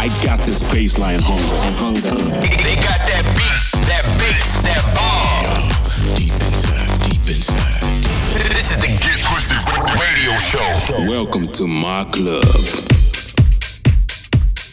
I got this baseline hunger. They got that beat, that bass, that bomb. Deep inside, deep inside. This is the Get Twisted Radio Show. Welcome to my club.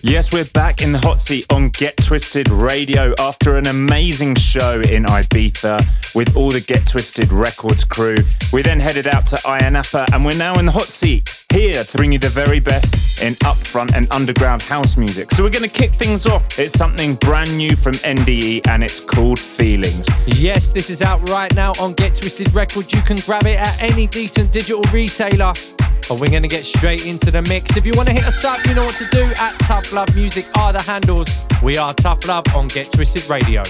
Yes, we're back in the hot seat on Get Twisted Radio after an amazing show in Ibiza with all the Get Twisted Records crew. We then headed out to Ayia Napa and we're now in the hot seat here to bring you the very best in upfront and underground house music. So we're going to kick things off. It's something brand new from NDE and it's called Feelings. Yes, this is out right now on Get Twisted Records. You can grab it at any decent digital retailer. But we're going to get straight into the mix. If you want to hit us up, you know what to do. At Tough Love Music are the handles. We are Tough Love on Get Twisted Radio.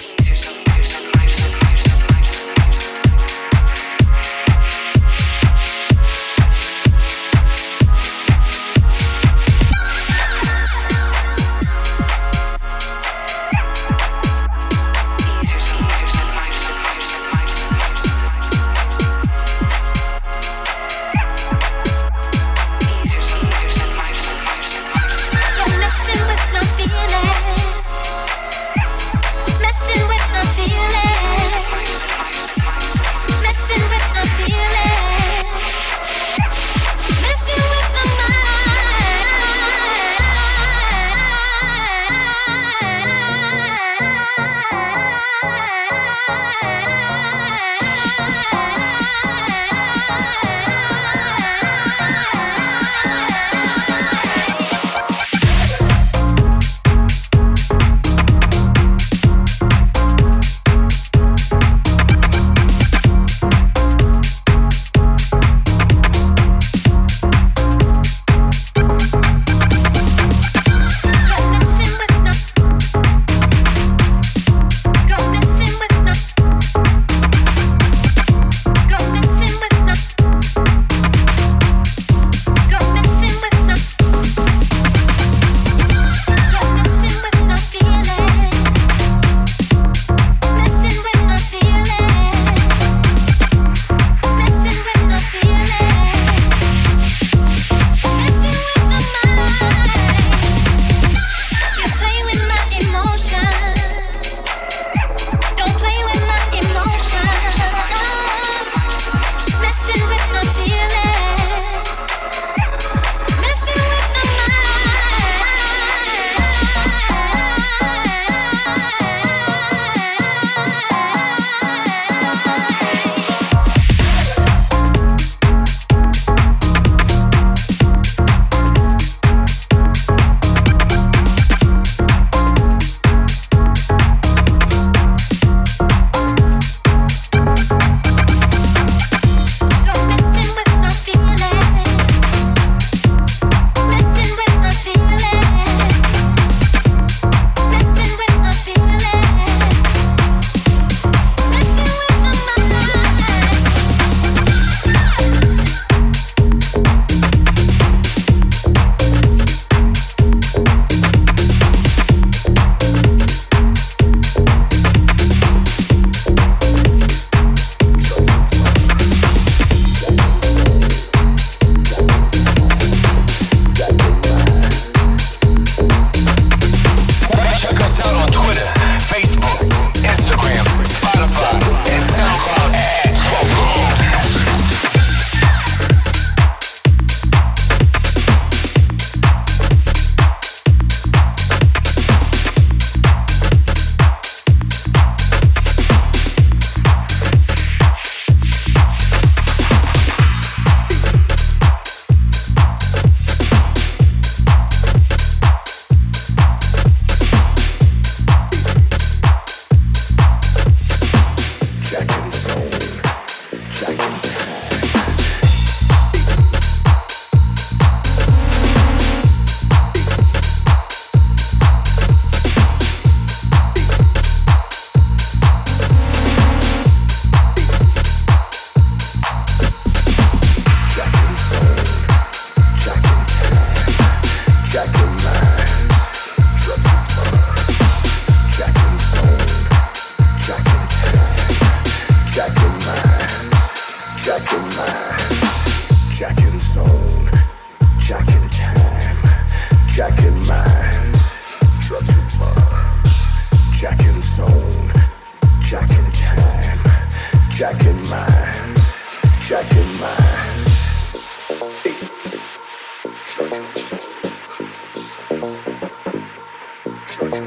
Get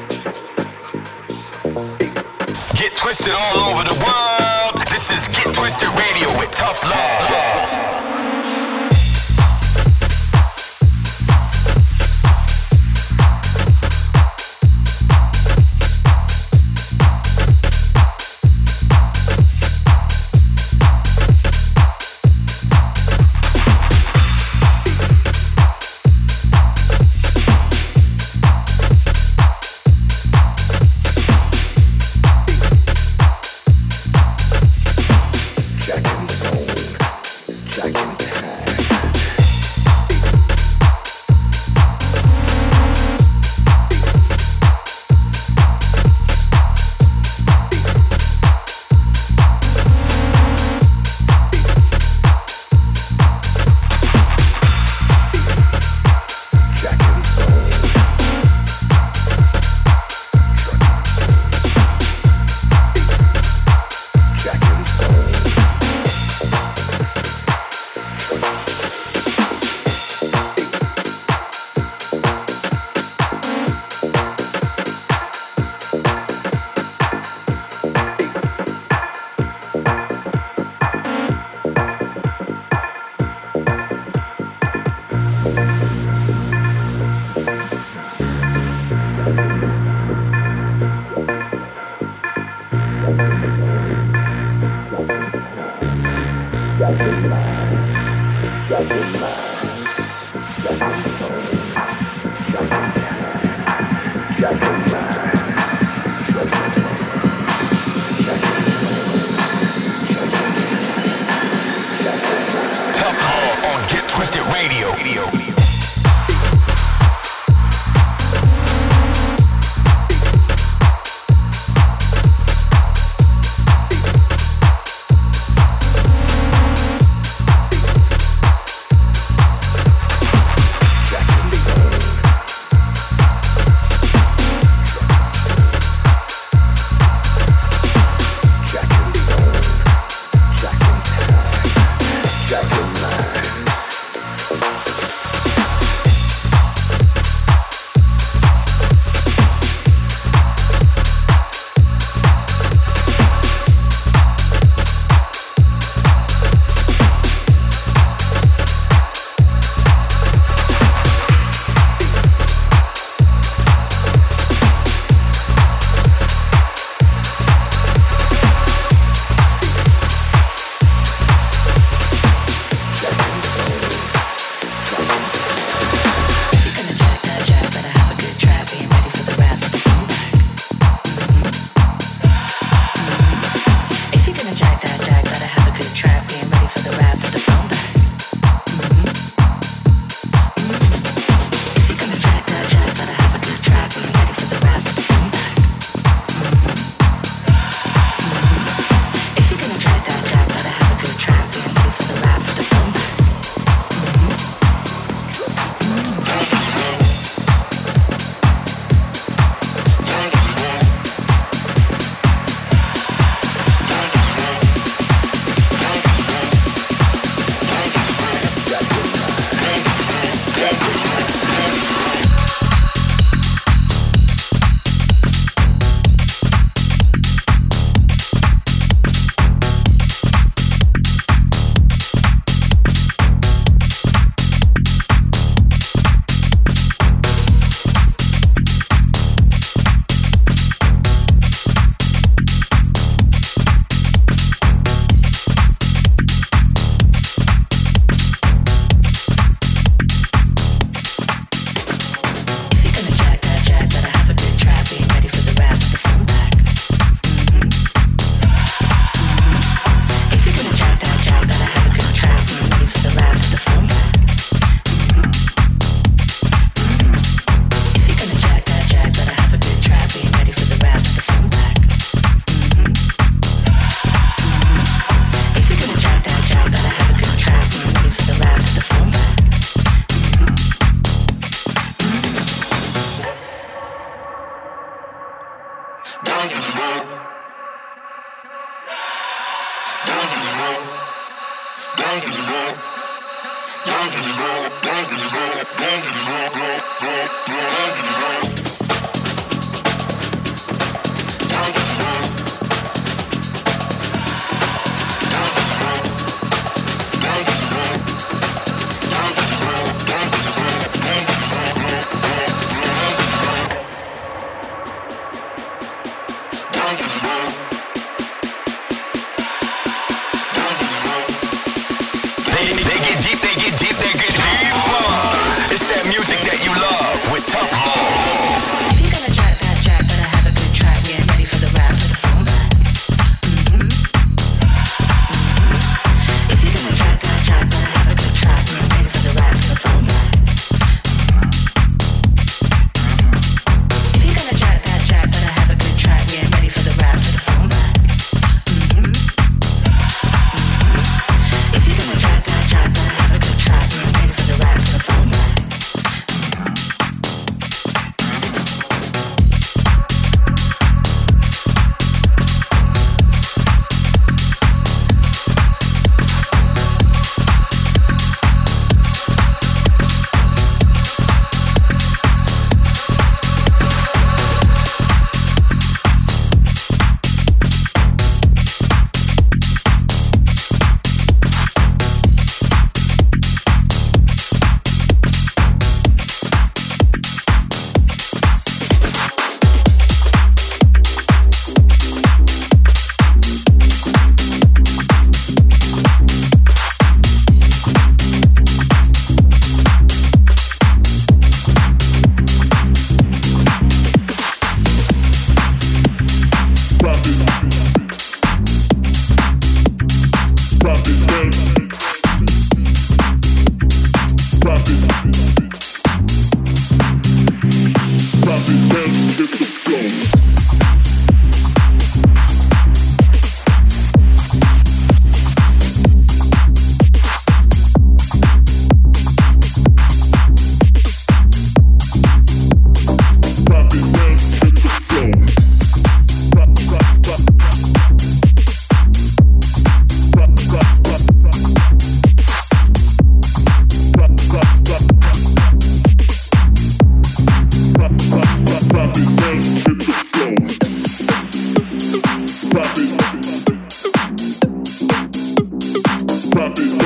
twisted all over the world. This is Get Twisted Radio with Tough Love. Twisted Radio. Radio.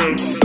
Big.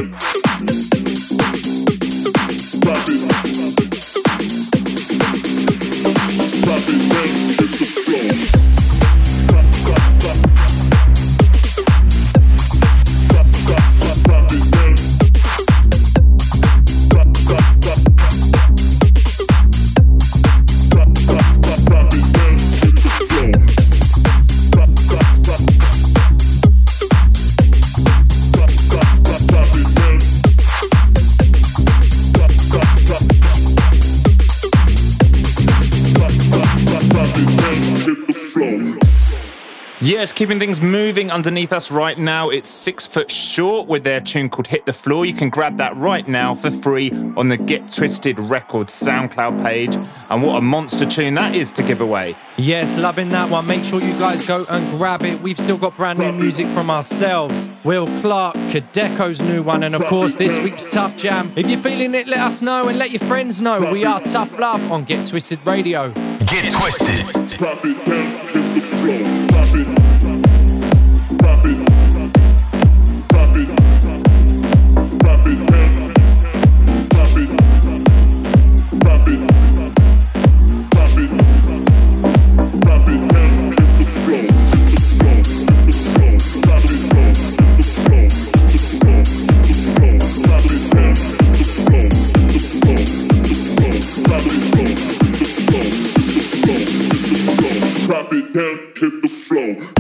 keeping things moving underneath us right now. It's Six Foot Short with their tune called Hit the Floor. You can grab that right now for free on the Get Twisted Records SoundCloud page. And what a monster tune that is to give away. Yes, loving that one. Make sure you guys go and grab it. We've still got brand new music from ourselves. Will Clark, Kadeko's new one, and of course this week's Tough Jam. If you're feeling it, let us know and let your friends know. We are Tough Love on Get Twisted Radio. Get, twisted. Drop it down, hit the floor. Drop it down hit the floor.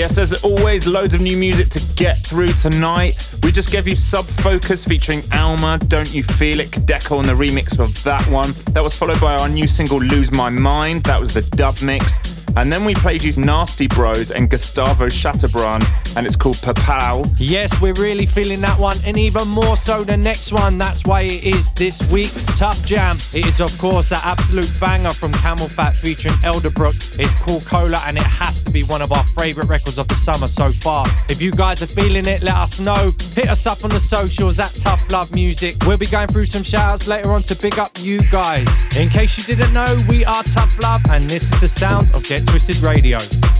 Yes, as always, loads of new music to get through tonight. We just gave you Sub Focus featuring Alma, Don't You Feel It, Kadeko on the remix of that one. That was followed by our new single Lose My Mind, that was the dub mix. And then we played you Nasty Bros and Gustavo Shatterbrand, and it's called Papao. Yes, we're really feeling that one, and even more so the next one. That's why it is this week's Tough Jam. It is, of course, that absolute banger from CamelPhat featuring Elderbrook. It's called Cola, and it has to be one of our favourite records of the summer so far. If you guys are feeling it, let us know. Hit us up on the socials at Tough Love Music. We'll be going through some shoutouts later on to big up you guys. In case you didn't know, we are Tough Love, and this is the sound of Get Twisted Radio.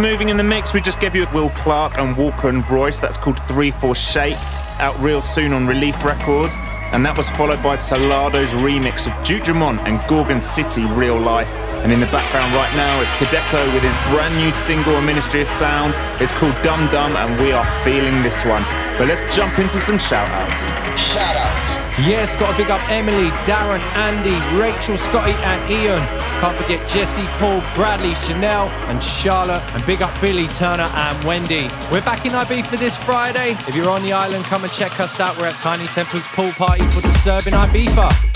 moving in the mix, we just gave you Will Clarke and Walker and Royce. That's called 3 4 Shake, out real soon on Relief Records. And that was followed by Solardo's remix of Duke Dumont and Gorgon City Real Life. And in the background right now, it's Kideko with his brand new single, A Ministry of Sound. It's called Dum Dum, and we are feeling this one. But let's jump into some shout outs. Shout outs. Yes, got to big up Emily, Darren, Andy, Rachel, Scotty, and Ian. Can't forget Jesse, Paul, Bradley, Chanel, and Charlotte. And big up Billy, Turner, and Wendy. We're back in IB for this Friday. If you're on the island, come and check us out. We're at Tiny Temple's pool party for the Serbian Ibiza.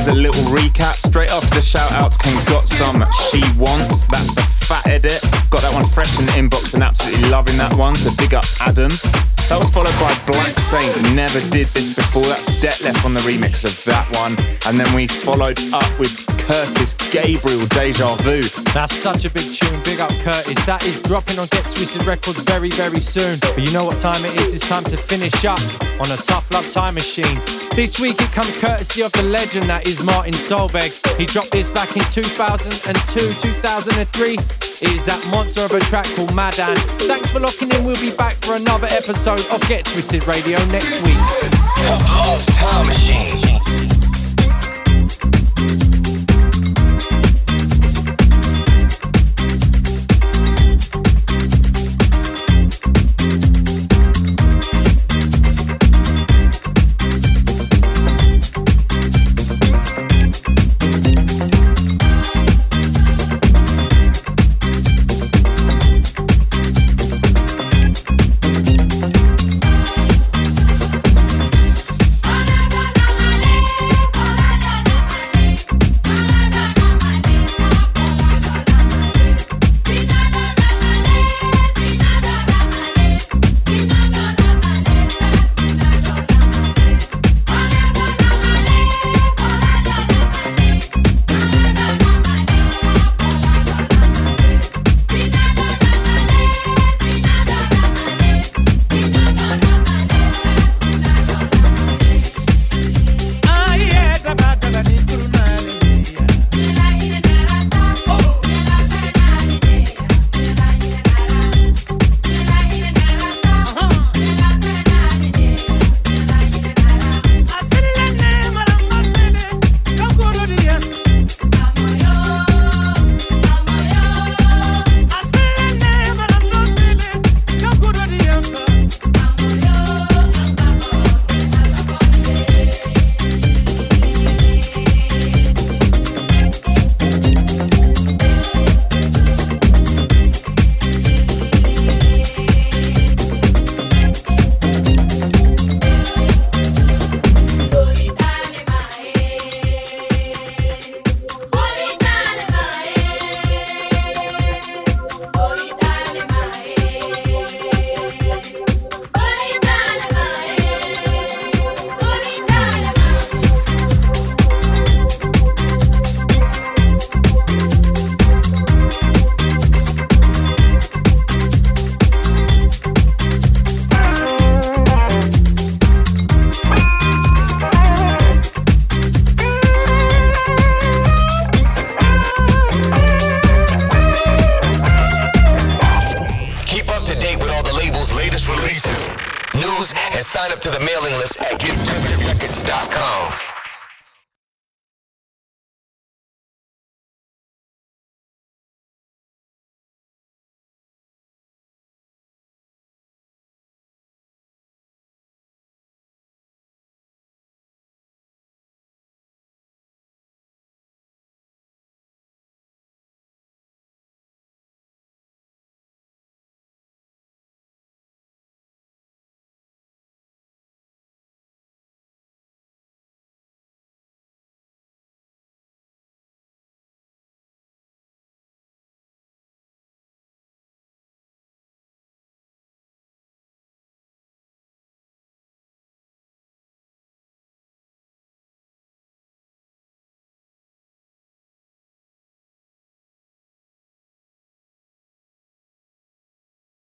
Here's a little recap. Straight after the shout outs came Got Some She Wants. That's the fat edit. Got that one fresh in the inbox and absolutely loving that one. So big up Adam. That was followed by Black Saint. Never did this before. That's Detlef on the remix of that one. And then we followed up with Curtis Gabriel, Deja Vu. That's such a big tune. Big up Curtis. That is dropping on Get Twisted Records very, very soon. But you know what time it is? It's time to finish up on a Tough Love Time Machine. This week it comes courtesy of the legend that is Martin Solveig. He dropped this back in 2002, 2003. It is that monster of a track called Madan. Thanks for locking in. We'll be back for another episode of Get Twisted Radio next week. Tough Love Time Machine.